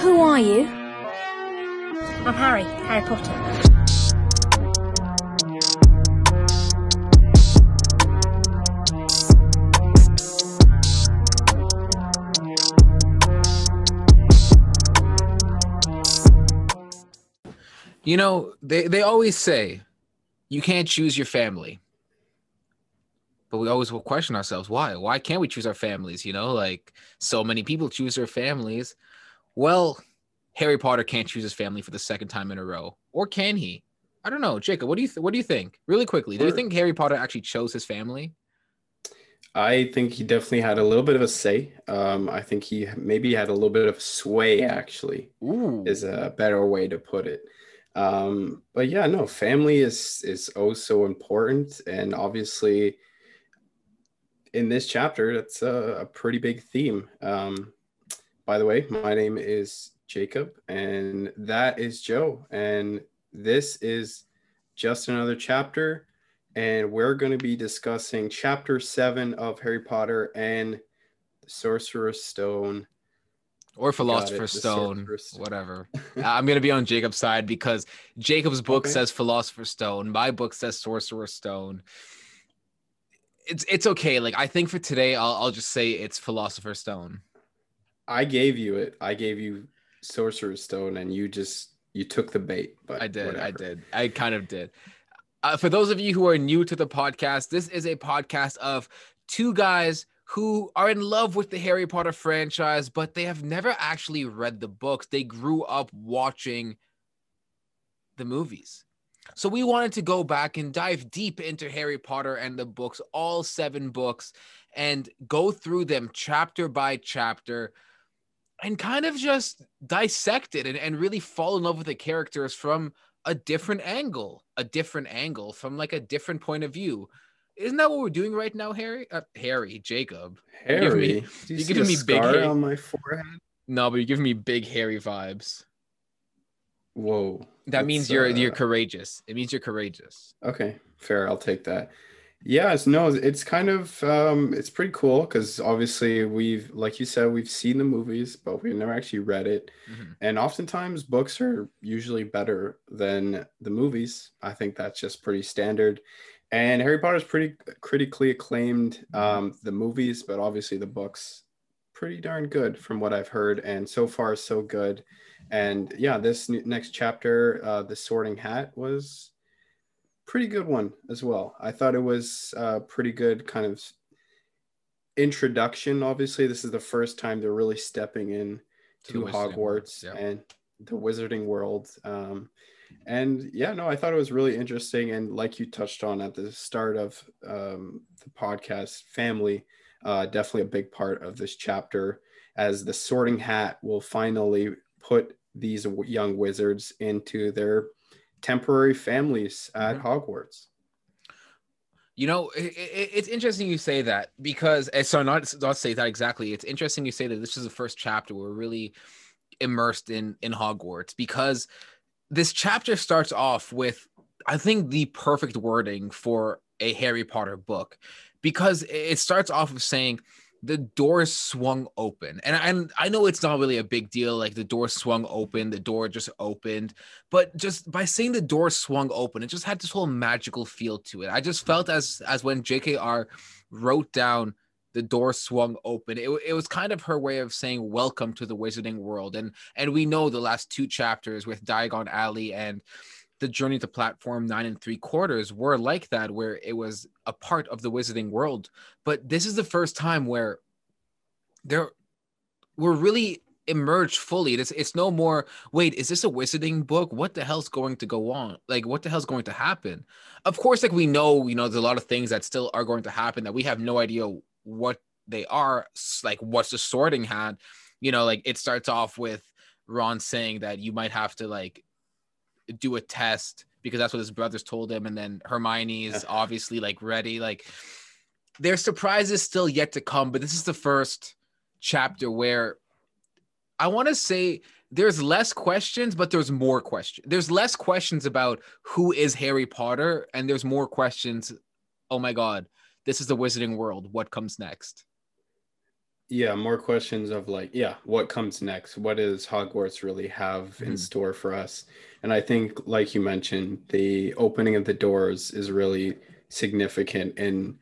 Who are you? I'm Harry, Harry Potter. You know, they, they always say you can't choose your family. But we always will question ourselves why? Why can't we choose our families? You know, like so many people choose their families. Well, Harry Potter can't choose his family for the second time in a row. Or can he? I don't know. Jacob, what do you th- what do you think? Really quickly, do you think Harry Potter actually chose his family? I think he definitely had a little bit of a say. Um, I think he maybe had a little bit of sway, actually, Ooh. is a better way to put it. Um, but yeah, no, family is is oh so important, and obviously, in this chapter, that's a, a pretty big theme. Um, by the way, my name is Jacob, and that is Joe, and this is just another chapter and we're going to be discussing chapter seven of Harry Potter and the Sorcerer's Stone. or Philosopher's Stone, Stone. whatever. I'm gonna be on Jacob's side because Jacob's book Okay. says Philosopher's Stone. My book says Sorcerer's Stone. It's it's okay. Like I think for today, I'll I'll just say it's Philosopher's Stone. I gave you it. I gave you Sorcerer's Stone, and you just you took the bait. But I did. I did. I kind of did. Uh, for those of you who are new to the podcast, this is a podcast of two guys who are in love with the Harry Potter franchise, but they have never actually read the books. They grew up watching the movies. So we wanted to go back and dive deep into Harry Potter and the books, all seven books, and go through them chapter by chapter and kind of just dissect it and, and really fall in love with the characters from a different angle, a different angle from like a different point of view. Isn't that what we're doing right now, Harry? Uh, Harry, Jacob. Harry, You're giving me- you you're giving me big hate. on my forehead? No, but you're giving me big hairy vibes. Whoa, That means you're you're uh, courageous. It means you're courageous. Okay, fair. I'll take that. Yes, no, it's kind of um it's pretty cool because obviously we've like you said, we've seen the movies, but we've never actually read it. Mhm. And oftentimes books are usually better than the movies. I think that's just pretty standard. And Harry Potter's pretty critically acclaimed, um, the movies, but obviously the books pretty darn good from what I've heard. And so far, so good. And yeah, this next chapter, uh, The Sorting Hat, was pretty good one as well. I thought it was a pretty good kind of introduction. Obviously, this is the first time they're really stepping in To to, the Wizarding World, Hogwarts yeah. and the Wizarding World. Um, and yeah, no, I thought it was really interesting. And like you touched on at the start of um, the podcast, family, uh, definitely a big part of this chapter, as the Sorting Hat will finally put these young wizards into their temporary families at Mhm. Hogwarts. You know, i i it's interesting you say that because eh, so not not say that exactly. It's interesting you say that this is the first chapter we're really immersed in in Hogwarts because this chapter starts off with I think the perfect wording for a Harry Potter book because it starts off of saying the door swung open. And, and I know it's not really a big deal like the door swung open, the door just opened, but just by saying the door swung open, it just had this whole magical feel to it. I just felt as as when JKR wrote down the door swung open. It, it was kind of her way of saying welcome to the wizarding world. And and we know the last two chapters with Diagon Alley and the journey to platform nine and three quarters were like that, where it was a part of the wizarding world. But this is the first time where there we're really emerged fully. It's it's no more, wait, is this a wizarding book? What the hell's going to go on? Like, what the hell's going to happen? Of course, like we know, you know, there's a lot of things that still are going to happen that we have no idea what they are. Like, what's the sorting hat? You know, like it starts off with Ron saying that you might have to like do a test because that's what his brothers told him, and then Hermione is obviously like ready. Like, there's surprises still yet to come, but this is the first chapter where I want to say there's less questions, but there's more questions. There's less questions about who is Harry Potter, and there's more questions. Oh my God, this is the Wizarding World. What comes next? Yeah, more questions of like, yeah, what comes next? What does Hogwarts really have in Mhm. store for us? And I think, like you mentioned, the opening of the doors is really significant and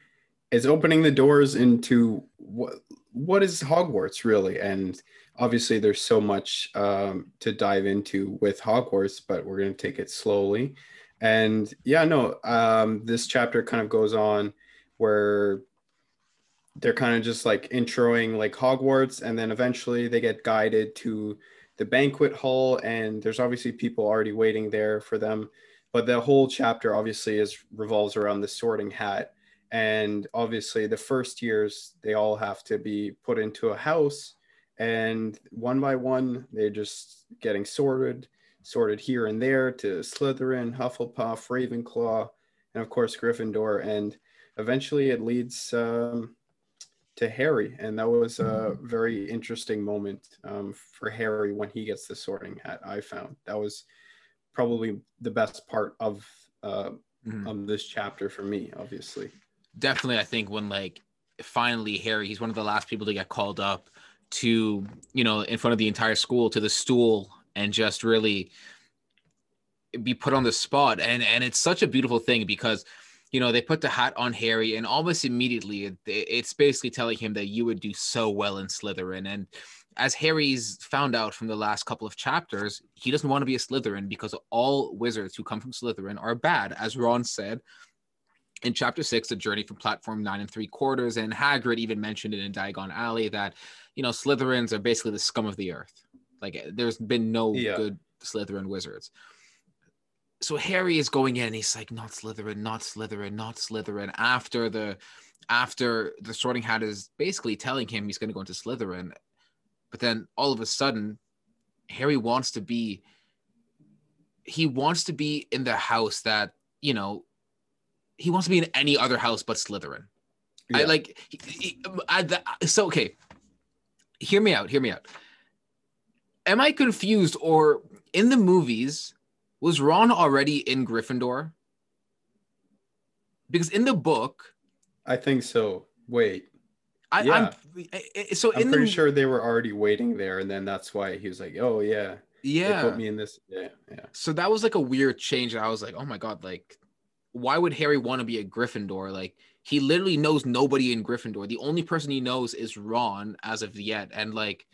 it's opening the doors into what what is Hogwarts really? And obviously, there's so much um, to dive into with Hogwarts, but we're going to take it slowly. And yeah, no, um, this chapter kind of goes on where they're kind of just like introing like Hogwarts, and then eventually they get guided to the banquet hall, and there's obviously people already waiting there for them. But the whole chapter obviously is revolves around the Sorting Hat, and obviously the first years they all have to be put into a house, and one by one they're just getting sorted, sorted here and there to Slytherin, Hufflepuff, Ravenclaw, and of course Gryffindor, and eventually it leads. Um, to Harry, and that was a very interesting moment um, for Harry when he gets the Sorting Hat. I found that was probably the best part of uh, Mhm. of this chapter for me. Obviously, definitely i think when like finally harry he's one of the last people to get called up to you know in front of the entire school to the stool and just really be put on the spot and and it's such a beautiful thing because you know they put the hat on harry and almost immediately it, it's basically telling him that you would do so well in slytherin and as harry's found out from the last couple of chapters he doesn't want to be a slytherin because all wizards who come from slytherin are bad as ron said in chapter six, the journey from platform nine and three quarters, and Hagrid even mentioned it in Diagon Alley that you know Slytherins are basically the scum of the earth. Like there's been no Yeah. good Slytherin wizards. So Harry is going in, and he's like, not Slytherin, not Slytherin, not Slytherin. After the after the sorting hat is basically telling him he's gonna go into Slytherin, but then all of a sudden, Harry wants to be he wants to be in the house that, you know, he wants to be in any other house but Slytherin. I like he- he- um, I, the, so okay. Hear me out. Hear me out. Am I confused or in the movies was Ron already in Gryffindor? Because in the book, I think so. Wait, I, Yeah. I'm I- so I'm pretty the sure they were already waiting there, and then that's why he was like, "Oh yeah, they yeah. put me in this." Yeah, yeah. So that was like a weird change. I was like, oh my god, like, why would Harry want to be a Gryffindor? Like, he literally knows nobody in Gryffindor. The only person he knows is Ron as of yet, and like,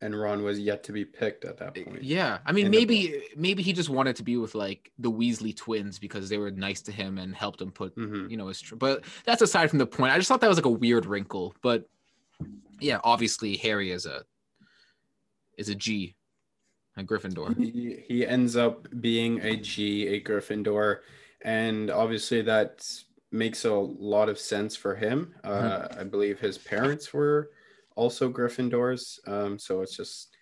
And Ron was yet to be picked at that point. yeah, I mean, the maybe maybe he just wanted to be with like the Weasley twins because they were nice to him and helped him put, hmm you know, his. Tr- but that's aside from the point. I just thought that was like a weird wrinkle. But yeah, obviously Harry is a is a G, a Gryffindor. He, he ends up being a G, a Gryffindor, and obviously that makes a lot of sense for him. Uh, I believe his parents were also Gryffindors, um, so it's just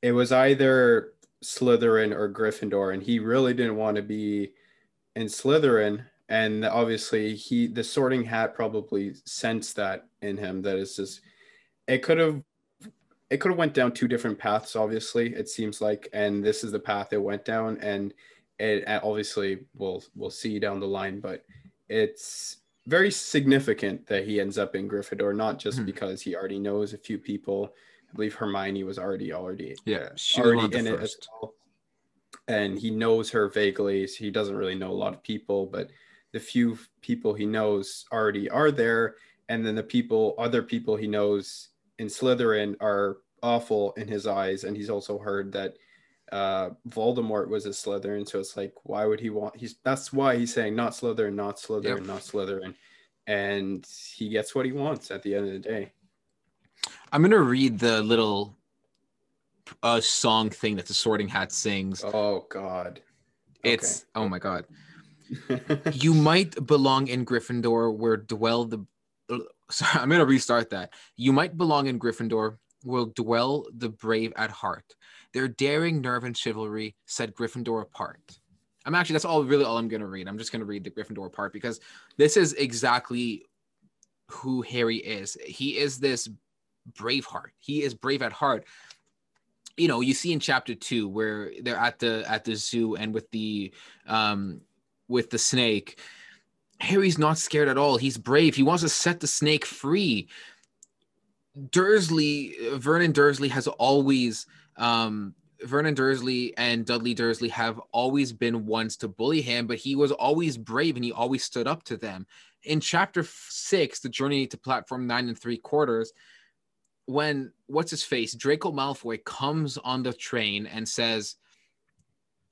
it was either Slytherin or Gryffindor, and he really didn't want to be in Slytherin. And obviously, he the Sorting Hat probably sensed that in him. That it's just it could have it could have went down two different paths obviously it seems like and this is the path it went down and it obviously we'll we'll see down the line but it's very significant that he ends up in Gryffindor not just Mhm. because he already knows a few people. I believe Hermione was already already Yeah, she already in it as well. And he knows her vaguely so he doesn't really know a lot of people but the few people he knows already are there. And then the people other people he knows in Slytherin are awful in his eyes, and he's also heard that uh, Voldemort was a Slytherin. So it's like, why would he want? He's that's why he's saying not Slytherin, not Slytherin, Yep. not Slytherin, and he gets what he wants at the end of the day. I'm gonna read the little uh song thing that the Sorting Hat sings. Oh God, It's oh my god. You might belong in Gryffindor where dwell the sorry, I'm gonna restart that. You might belong in Gryffindor will dwell the brave at heart. Their daring nerve and chivalry set Gryffindor apart. I'm actually that's all really all I'm gonna read. I'm just gonna read the Gryffindor part because this is exactly who Harry is. He is this brave heart. He is brave at heart. You know, you see in chapter two where they're at the at the zoo and with the um with the snake. Harry's not scared at all. He's brave. He wants to set the snake free. Dursley, Vernon Dursley has always, um, Vernon Dursley and Dudley Dursley have always been ones to bully him, but he was always brave and he always stood up to them. In chapter six, the journey to platform nine and three quarters, when what's his face, Draco Malfoy comes on the train and says,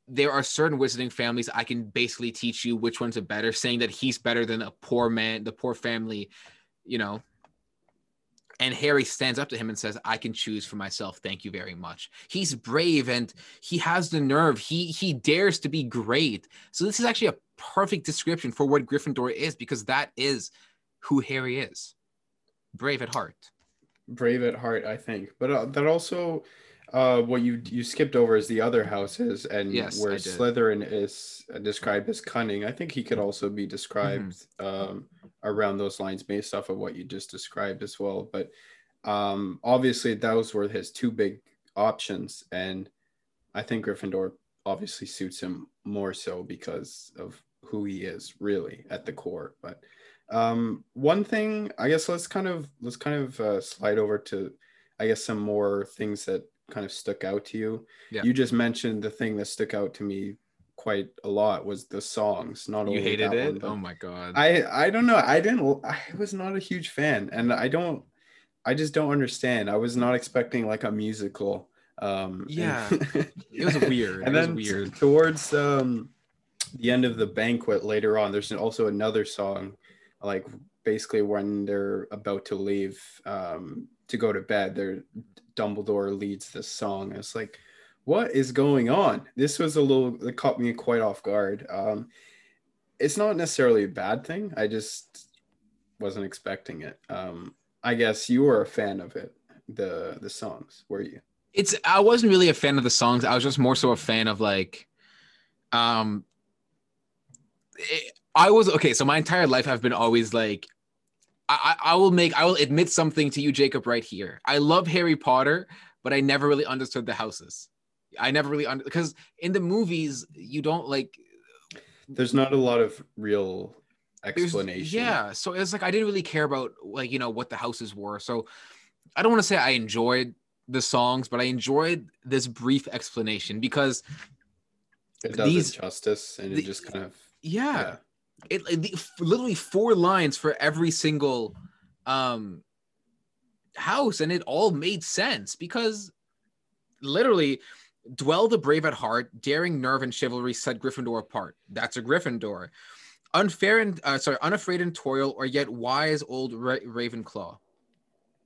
there are certain wizarding families I can basically teach you which ones are better, saying that he's better than a poor man, the poor family, you know, and Harry stands up to him and says, I can choose for myself. Thank you very much. He's brave and he has the nerve. He he dares to be great. So this is actually a perfect description for what Gryffindor is because that is who Harry is. Brave at heart. Brave at heart, I think. But uh, that also uh, what you you skipped over is the other houses and Yes, where Slytherin is described as cunning. I think he could also be described um, around those lines based off of what you just described as well. But um, obviously, those were his two big options, and I think Gryffindor obviously suits him more so because of who he is really at the core. But um, one thing, I guess, let's kind of let's kind of uh, slide over to, I guess, some more things that kind of stuck out to you. Yeah. You just mentioned the thing that stuck out to me quite a lot was the songs. Not You only hated that it? one, oh my god. I I don't know. I didn't. I was not a huge fan, and I don't. I just don't understand. I was not expecting like a musical. Um, and- Yeah. it was weird. and it was then weird. towards um, the end of the banquet later on, there's also another song, like basically when they're about to leave um, to go to bed. There, Dumbledore leads this song. It's like, what is going on? This was a little. that caught me quite off guard. Um, it's not necessarily a bad thing. I just wasn't expecting it. Um, I guess you were a fan of it. The the songs were you? it's I wasn't really a fan of the songs. I was just more so a fan of like, um, it- I was okay. So my entire life, I've been always like, I, I I will make I will admit something to you, Jacob, right here. I love Harry Potter, but I never really understood the houses. I never really under because in the movies you don't like There's not a lot of real explanation. Yeah, so it's like I didn't really care about like you know what the houses were. So I don't want to say I enjoyed the songs, but I enjoyed this brief explanation because it does these- it justice, and the- it just kind of yeah, yeah. it, it literally four lines for every single um house and it all made sense because literally dwell the brave at heart daring nerve and chivalry set gryffindor apart that's a gryffindor unfair and uh, sorry unafraid in toil or yet wise old Ra- ravenclaw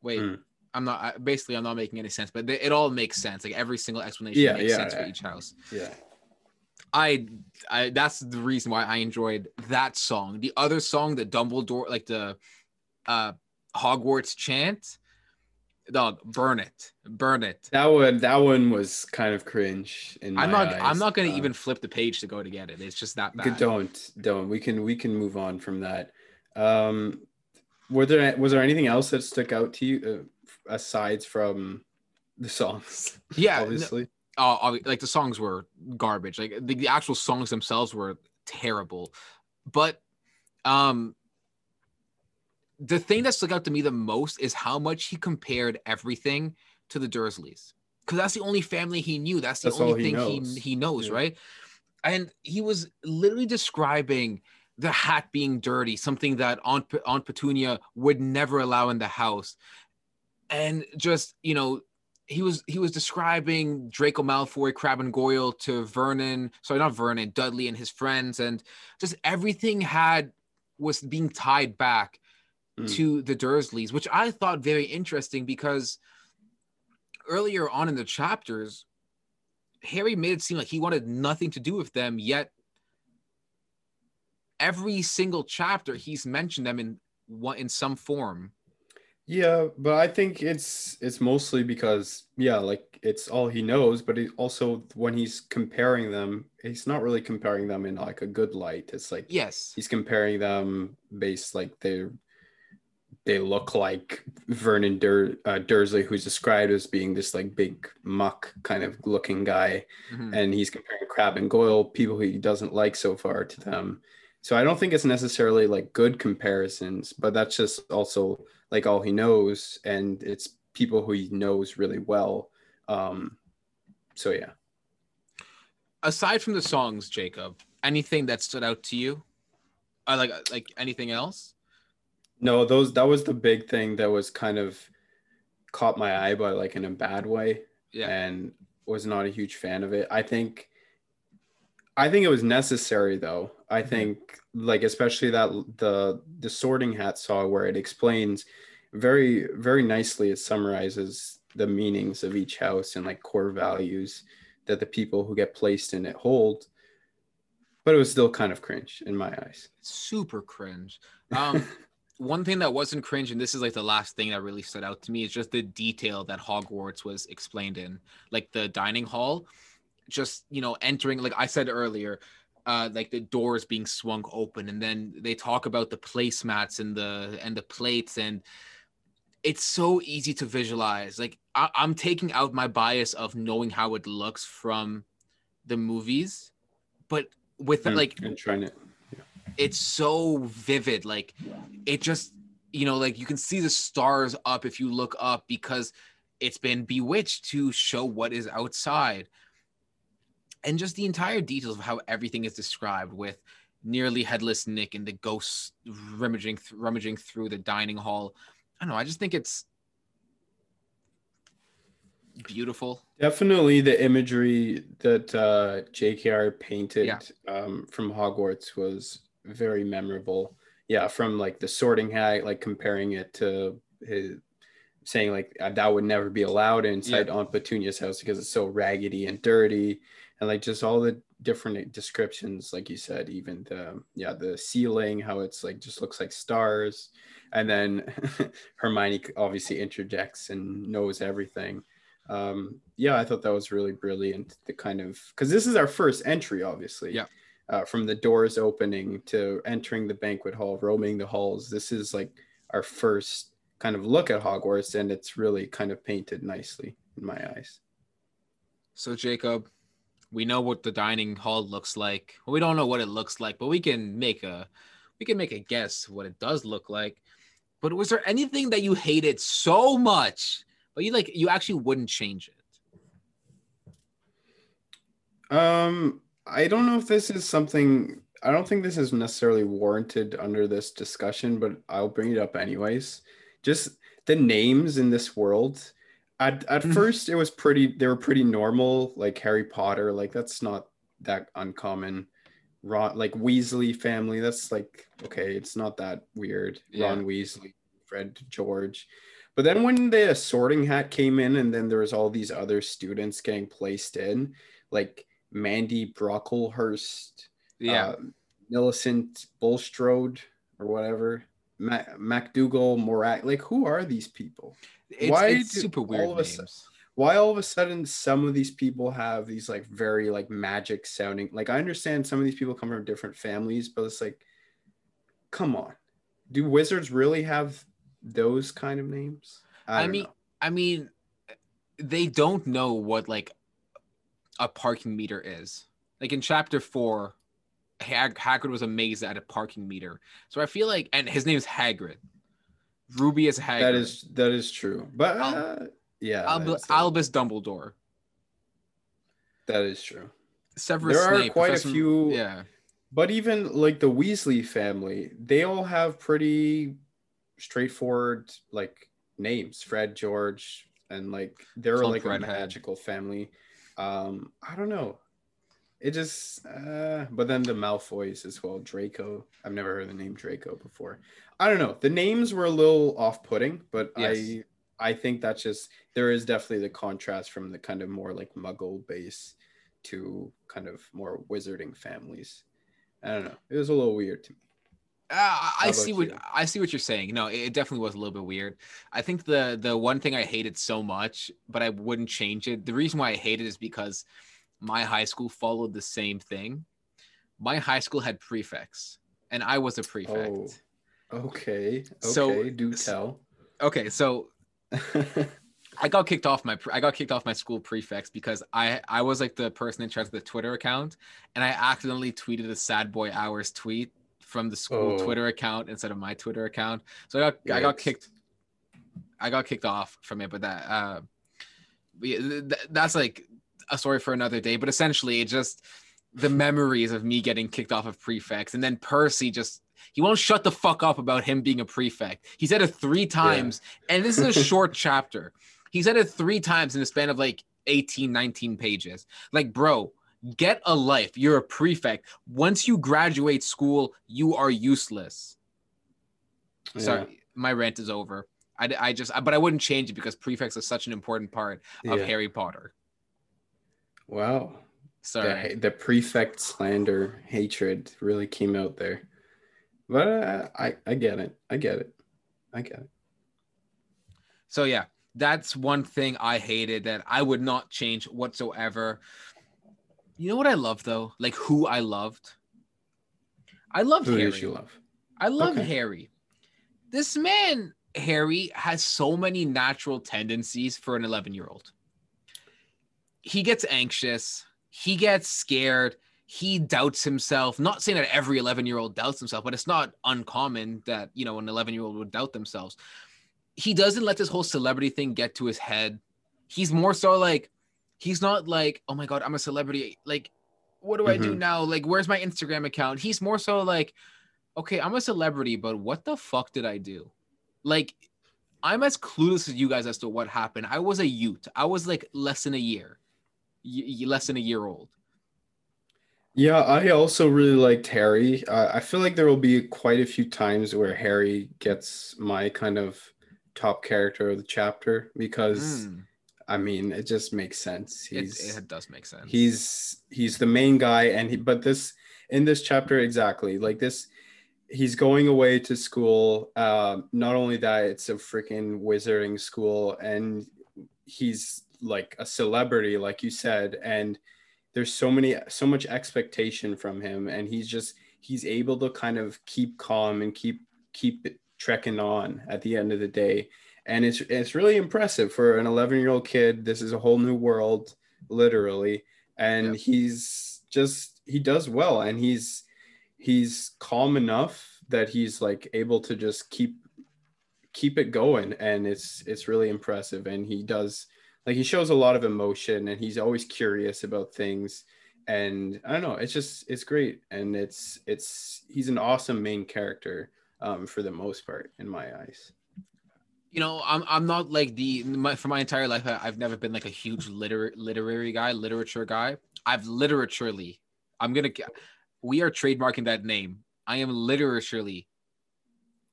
wait Hmm. i'm not I, basically i'm not making any sense but they, it all makes sense like every single explanation Yeah, makes yeah, sense for each house Yeah. I, I that's the reason why I enjoyed that song. The other song, the Dumbledore, like the uh Hogwarts chant, dog, burn it, burn it. That one that one was kind of cringe in I'm not. I'm not gonna Uh, even flip the page to go to get it. It's just that bad. don't don't. We can we can move on from that. Um were there was there anything else that stuck out to you uh, aside from the songs? Yeah, no, obviously. uh, like the songs were garbage. Like the, the actual songs themselves were terrible. But um the thing that stuck out to me the most is how much he compared everything to the Dursleys. Because that's the only family he knew. That's the That's only he thing knows. he he knows, Yeah. right? And he was literally describing the hat being dirty, something that Aunt, Aunt Petunia would never allow in the house. And just, you know, he was he was describing Draco Malfoy, Crabbe and Goyle to Vernon, sorry, not Vernon, Dudley and his friends, and just everything had was being tied back Mm. to the Dursleys, which I thought very interesting because earlier on in the chapters, Harry made it seem like he wanted nothing to do with them, yet every single chapter he's mentioned them in one in some form. Yeah, but I think it's it's mostly because yeah, like it's all he knows, but it also when he's comparing them, he's not really comparing them in like a good light. It's like Yes. he's comparing them based like they they look like Vernon Dur- uh, Dursley, who's described as being this like big muck kind of looking guy, Mhm. and he's comparing Crabbe and Goyle, people he doesn't like so far, to them. So I don't think it's necessarily like good comparisons, but that's just also like all he knows, and it's people who he knows really well. Um, so yeah. Aside from the songs, Jacob, anything that stood out to you? Uh, like like anything else? No, those that was the big thing that was kind of caught my eye, but like in a bad way. Yeah. And was not a huge fan of it. I think I think it was necessary though. I Mm-hmm. think like especially that the the sorting hat saw where it explains very very nicely it summarizes the meanings of each house and like core values that the people who get placed in it hold. But it was still kind of cringe in my eyes. Super cringe. Um, one thing that wasn't cringe, and this is like the last thing that really stood out to me, is just the detail that Hogwarts was explained in, like the dining hall. Just you know, entering like I said earlier, uh, like the doors being swung open, and then they talk about the placemats and the and the plates, and it's so easy to visualize. Like I, I'm taking out my bias of knowing how it looks from the movies, but with Mm, like and trying to it's so vivid like it just you know like you can see the stars up if you look up because it's been bewitched to show what is outside. And just the entire details of how everything is described with nearly headless nick and the ghosts rummaging th- rummaging through the dining hall. I don't know i just think it's beautiful. Definitely the imagery that uh, JKR painted Yeah. um, from Hogwarts was very memorable. Yeah, from like the sorting hat, like comparing it to his saying like uh, that would never be allowed inside Aunt Petunia's house because it's so raggedy and dirty, and like just all the different descriptions, like you said, even the yeah the ceiling, how it's like just looks like stars, and then Hermione obviously interjects and knows everything. Um yeah i thought that was really brilliant the kind of because this is our first entry obviously. Yeah. Uh, from the doors opening to entering the banquet hall roaming the halls this is like our first kind of look at hogwarts and it's really kind of painted nicely in my eyes So, Jacob, we know what the dining hall looks like. Well, we don't know what it looks like, but we can make a we can make a guess what it does look like. But was there anything that you hated so much, but you like you actually wouldn't change it? Um, I don't know if this is something. I don't think this is necessarily warranted under this discussion, but I'll bring it up anyways. Just the names in this world. At at Mhm. first, it was pretty. They were pretty normal, like Harry Potter. Like that's not that uncommon. Ron, like Weasley family. That's like okay. It's not that weird. Yeah. Ron Weasley, Fred George. But then when the sorting hat came in, and then there was all these other students getting placed in, like Mandy Brocklehurst, Yeah, uh, Millicent Bulstrode, or whatever, Ma- MacDougall Morag. Like, who are these people? it's, why it's super weird sudden- Why all of a sudden some of these people have these like very like magic sounding? Like, I understand some of these people come from different families, but it's like, come on, do wizards really have those kind of names? I, don't mean, know. I mean, they don't know what like a parking meter is. Like in chapter four, Hag- Hagrid was amazed at a parking meter. So I feel like, and his name is Hagrid. Rubeus Hagrid. that is that is true. But uh, yeah, Albu- Albus Dumbledore. that is true. Severus There are Snape. quite a few- Yeah. But even like the Weasley family, they all have pretty straightforward like names. Fred, George, and like they're Plump like a magical family. Um, I don't know. It just uh but then the Malfoys as well, Draco. I've never heard the name Draco before. I don't know. The names were a little off-putting, but Yes. I I think that's just there is definitely the contrast from the kind of more like muggle base to kind of more wizarding families. I don't know. It was a little weird to me. Uh, I see what you? I see what you're saying. No, it it definitely was a little bit weird. I think the the one thing I hated so much, but I wouldn't change it. The reason why I hate it is because my high school followed the same thing. My high school had prefects, and I was a prefect. Oh. Okay. Okay. So- do tell. Okay, so I got kicked off my I got kicked off my school prefects because I I was like the person in charge of the Twitter account, and I accidentally tweeted a sad boy hours tweet from the school Oh. Twitter account instead of my Twitter account. So I got I got kicked. I got kicked off from it, but that uh, yeah, th- th- that's like a story for another day. But essentially, it just the memories of me getting kicked off of prefects, and then Percy just he won't shut the fuck up about him being a prefect. He said it three times, and this is a short chapter. He said it three times in the span of like 18, 19 pages. Like, bro, get a life. You're a prefect. Once you graduate school, you are useless. Yeah. Sorry, my rant is over. I, I just, but I wouldn't change it because prefects are such an important part of Yeah. Harry Potter. Wow. Sorry. The, the prefect slander hatred really came out there. But uh, I I get it. I get it. I get it. So yeah, that's one thing I hated that I would not change whatsoever. You know what I love though? Like who I loved. I loved Who Harry. did you love? I love Okay. Harry. This man, Harry, has so many natural tendencies for an 11 year old. He gets anxious, he gets scared, he doubts himself. Not saying that every 11 year old doubts himself, but it's not uncommon that, you know, an 11 year old would doubt themselves. He doesn't let this whole celebrity thing get to his head. He's more so like, he's not like, oh my God, I'm a celebrity. Like, what do I do Mhm. now? Like, where's my Instagram account? He's more so like, okay, I'm a celebrity, but what the fuck did I do? Like, I'm as clueless as you guys as to what happened. I was a youth. I was like less than a year, y- less than a year old. Yeah, I also really liked Harry. Uh, I feel like there will be quite a few times where Harry gets my kind of top character of the chapter because Mm, I mean it just makes sense. it, He's it does make sense. he's he's the main guy and he but this in this chapter exactly like this he's going away to school um not only that it's a freaking wizarding school and he's like a celebrity like you said and there's so many so much expectation from him and he's just he's able to kind of keep calm and keep keep trekking on at the end of the day and it's it's really impressive for an 11 year old kid. This is a whole new world literally. And Yep. he's just he does well. And he's he's calm enough that he's like able to just keep keep it going. And it's it's really impressive. And he does like he shows a lot of emotion and he's always curious about things. And i don't know it's just it's great. And it's it's he's an awesome main character um for the most part in my eyes you know, I'm I'm not like the my, for my entire life. I, I've never been like a huge liter, literary guy, literature guy. I've literaturely. I'm gonna. We are trademarking that name. I am literaturely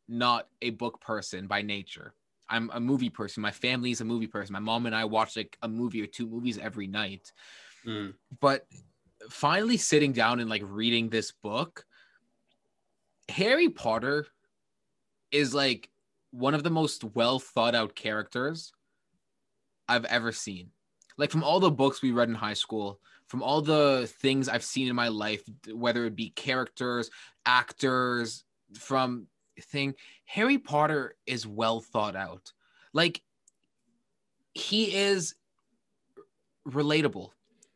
not a book person by nature. I'm a movie person. My family is a movie person. My mom and I watch like a movie or two movies every night. Mm. But finally sitting down and like reading this book, Harry Potter is like one of the most well thought out characters I've ever seen. Like from all the books we read in high school, from all the things I've seen in my life, whether it be characters, actors, from thing, Harry Potter is well thought out. Like he is relatable.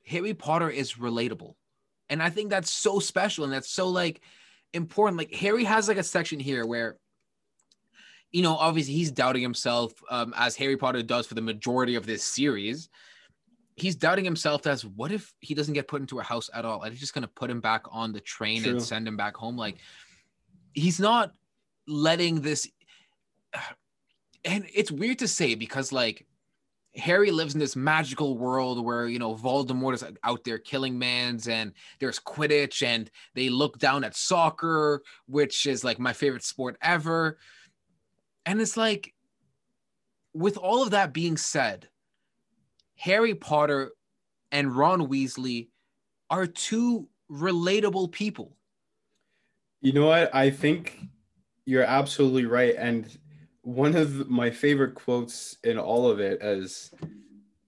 Harry Potter is relatable. And I think that's so special and that's so like important. Like Harry has like a section here where you know, obviously he's doubting himself um, as Harry Potter does for the majority of this series. He's doubting himself as what if he doesn't get put into a house at all? Are they just going to put him back on the train True. and send him back home? Like, he's not letting this. And it's weird to say because, like, Harry lives in this magical world where you know Voldemort is out there killing mans, and there's Quidditch, and they look down at soccer, which is like my favorite sport ever. And it's like, with all of that being said, Harry Potter and Ron Weasley are two relatable people. You know what? I think you're absolutely right. And one of my favorite quotes in all of it is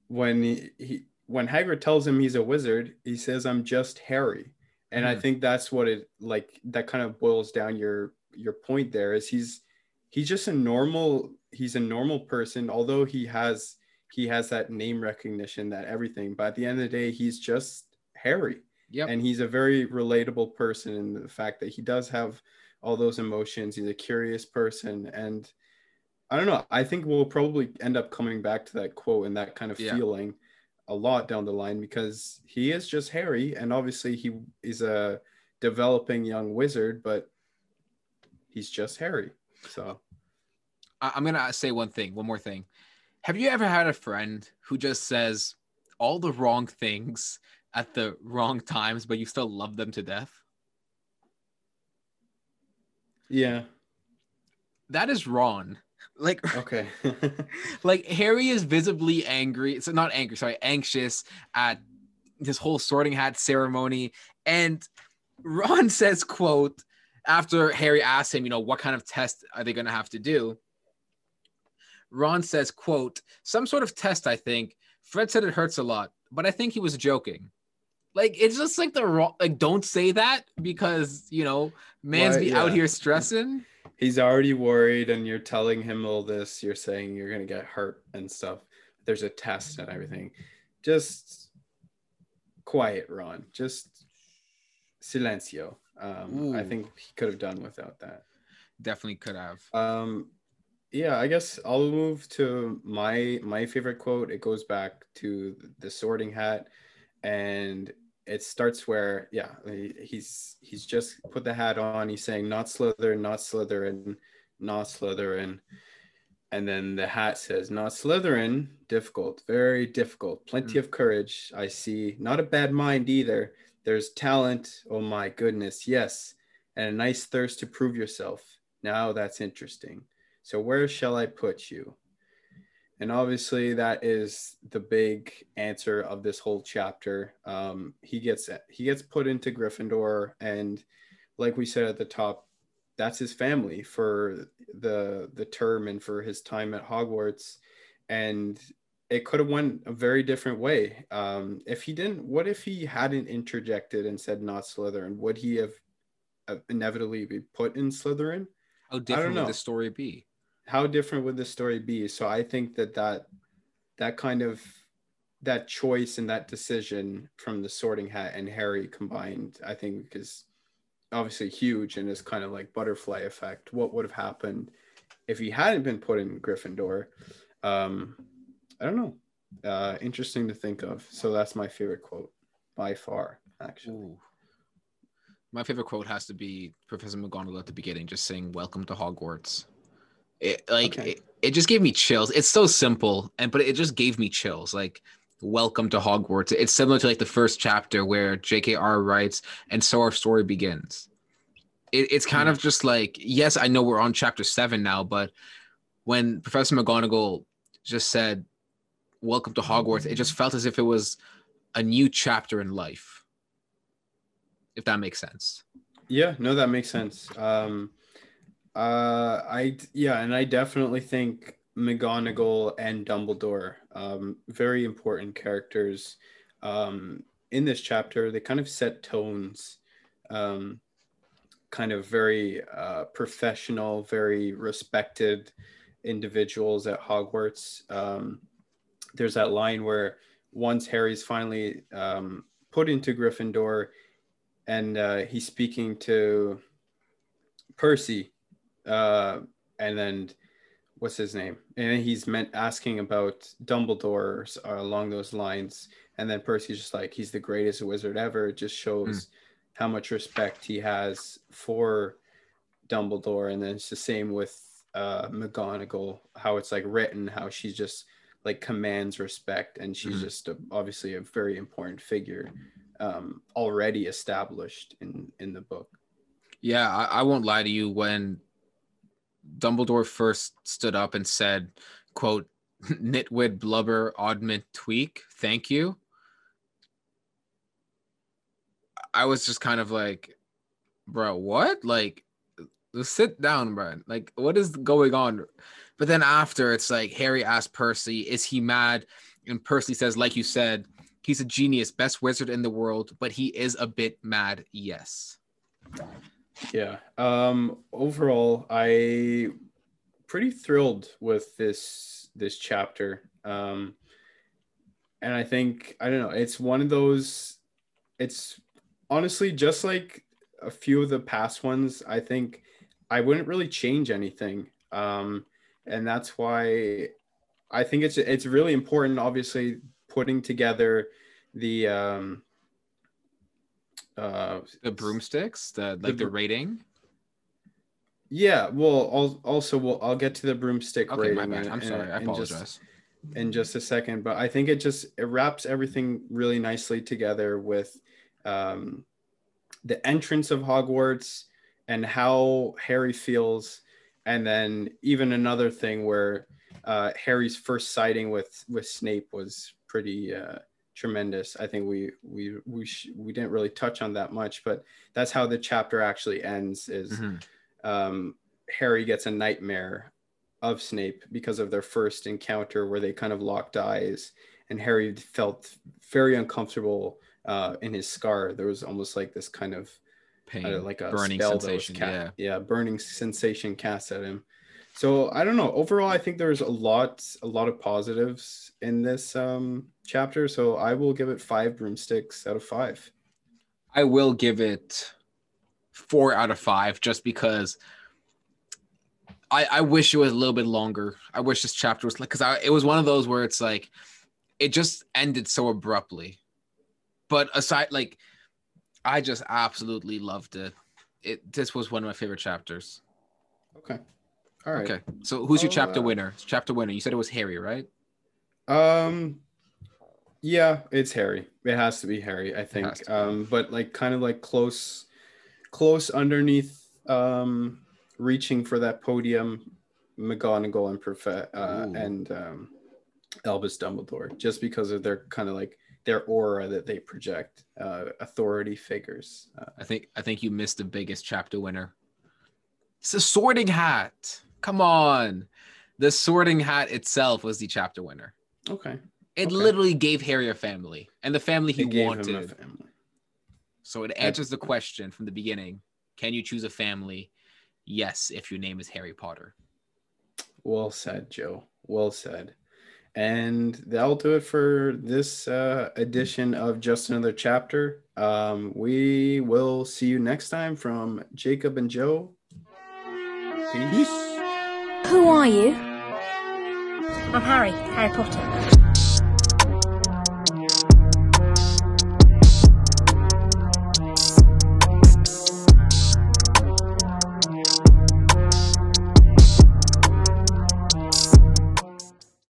when he, he when Hagrid tells him he's a wizard, he says, "I'm just Harry." And I Mhm. think that's what it like. That kind of boils down your your point. There is he's he's just a normal he's a normal person. Although he has he has that name recognition, that everything. But at the end of the day, he's just Harry Yep. and he's a very relatable person in the fact that he does have all those emotions he's a curious person and I don't know. I think we'll probably end up coming back to that quote and that kind of Yeah. feeling a lot down the line because he is just Harry, and obviously he is a developing young wizard, but he's just Harry. So I- I'm gonna say one thing, one more thing. Have you ever had a friend who just says all the wrong things at the wrong times, but you still love them to death? yeah, That is Ron. Like, okay. like Harry is visibly angry. So not angry, sorry, anxious at this whole sorting hat ceremony. And Ron says, quote, after Harry asks him, you know, what kind of test are they gonna have to do? Ron says, quote, some sort of test, I think. Fred said it hurts a lot, but I think he was joking. Like it's just like the wrong like don't say that because you know man's be out here stressing. he's already worried, and you're telling him all this. You're saying you're gonna get hurt and stuff. There's a test and everything. Just quiet, Ron. Just silencio. Um, I think he could have done without that. Definitely could have. Um, yeah, I guess I'll move to my my favorite quote. It goes back to the Sorting Hat, and it starts where yeah he's he's just put the hat on. He's saying not Slytherin, not Slytherin, not Slytherin, and then the hat says not Slytherin. Difficult, very difficult. Plenty of courage. I see. Not a bad mind either. There's talent. Oh my goodness, yes, and a nice thirst to prove yourself. Now that's interesting. So where shall I put you? And obviously that is the big answer of this whole chapter. Um, he gets he gets put into Gryffindor, and like we said at the top, that's his family for the the term and for his time at Hogwarts. And it could have went a very different way. Um, if he didn't, what if he hadn't interjected and said not Slytherin? Would he have uh, inevitably be put in Slytherin? How different would the story be? how different would the story be so i think that that that kind of that choice and that decision from the sorting hat and harry combined i think is obviously huge and is kind of like butterfly effect what would have happened if he hadn't been put in gryffindor um i don't know uh interesting to think of so that's my favorite quote by far actually Ooh. My favorite quote has to be Professor McGonagall at the beginning, just saying "Welcome to Hogwarts." It like Okay. it, it just gave me chills. It's so simple, and but it just gave me chills. Like "Welcome to Hogwarts." It's similar to like the first chapter where J.K.R. writes, "And so our story begins." It, it's kind of just like yes, I know we're on chapter seven now, but when Professor McGonagall just said "Welcome to Hogwarts," it just felt as if it was a new chapter in life if that makes sense. Yeah, no, that makes sense. Um, uh, I yeah, and I definitely think McGonagall and Dumbledore, um, very important characters, um, in this chapter. They kind of set tones, um, kind of very uh, professional, very respected individuals at Hogwarts. Um, there's that line where once Harry's finally um, put into Gryffindor and uh, he's speaking to Percy, uh, and then what's his name? And then he's meant asking about Dumbledore or along those lines, and then Percy's just like he's the greatest wizard ever. It just shows how much respect he has for Dumbledore, and then it's the same with uh, McGonagall, how it's like written, how she's just like commands respect, and she's Mhm. just a, obviously a very important figure um, already established in in the book. Yeah, I, I won't lie to you. When Dumbledore first stood up and said, "quote Nitwit blubber oddment tweak, thank you," I was just kind of like, "Bro, what? Like, sit down, bro. Like, what is going on?" But then after, it's like Harry asks Percy, "Is he mad?" And Percy says, "Like you said." He's a genius, best wizard in the world, but he is a bit mad. Yes. Yeah. Um, overall, I pretty thrilled with this this chapter. Um, and I think I don't know. It's one of those. It's honestly just like a few of the past ones. I think I wouldn't really change anything. Um, and that's why I think it's it's really important. Obviously, putting together the um, uh, the broomsticks, the like the, br- rating. Yeah, well, I'll, also, we'll, I'll get to the broomstick Okay, rating. my bad. I'm sorry. I in just- apologize. in just a second, but I think it just it wraps everything really nicely together with um, the entrance of Hogwarts and how Harry feels, and then even another thing where uh, Harry's first sighting with with Snape was pretty uh, tremendous. I think we we we sh- we didn't really touch on that much, but that's how the chapter actually ends. Is Mhm. um, Harry gets a nightmare of Snape because of their first encounter where they kind of locked eyes and Harry felt very uncomfortable uh, in his scar. There was almost like this kind of Pain, uh, like a burning spell that was sensation. ca- yeah. yeah, burning sensation cast at him. So I don't know. Overall, I think there's a lot, a lot of positives in this um, chapter. So I will give it five broomsticks out of five. I will give it four out of five just because I, I wish it was a little bit longer. I wish this chapter was like because it was one of those where it's like it just ended so abruptly. But aside, like I just absolutely loved it. It this was one of my favorite chapters. Okay. All right. Okay, so who's your I'll, chapter uh, winner? Chapter winner. You said it was Harry, right? Um, yeah, it's Harry. It has to be Harry, I think. Um, but like kind of like close, close underneath, um, reaching for that podium, McGonagall and Prof- uh, and um, Albus Dumbledore, just because of their kind of like their aura that they project, uh, authority figures. Uh, I think I think you missed the biggest chapter winner. It's the sorting hat. Come on. The sorting hat itself was the chapter winner. okay. It Okay. literally gave Harry a family and the family he It gave him a wanted. family. So it answers the question from the beginning. Can you choose a family? Yes, if your name is Harry Potter. Well said, Joe. Well said. And that'll do it for this uh, edition of Just Another Chapter. Um, we will see you next time from Jacob and Joe. Peace. Who are you? I'm Harry, Harry Potter.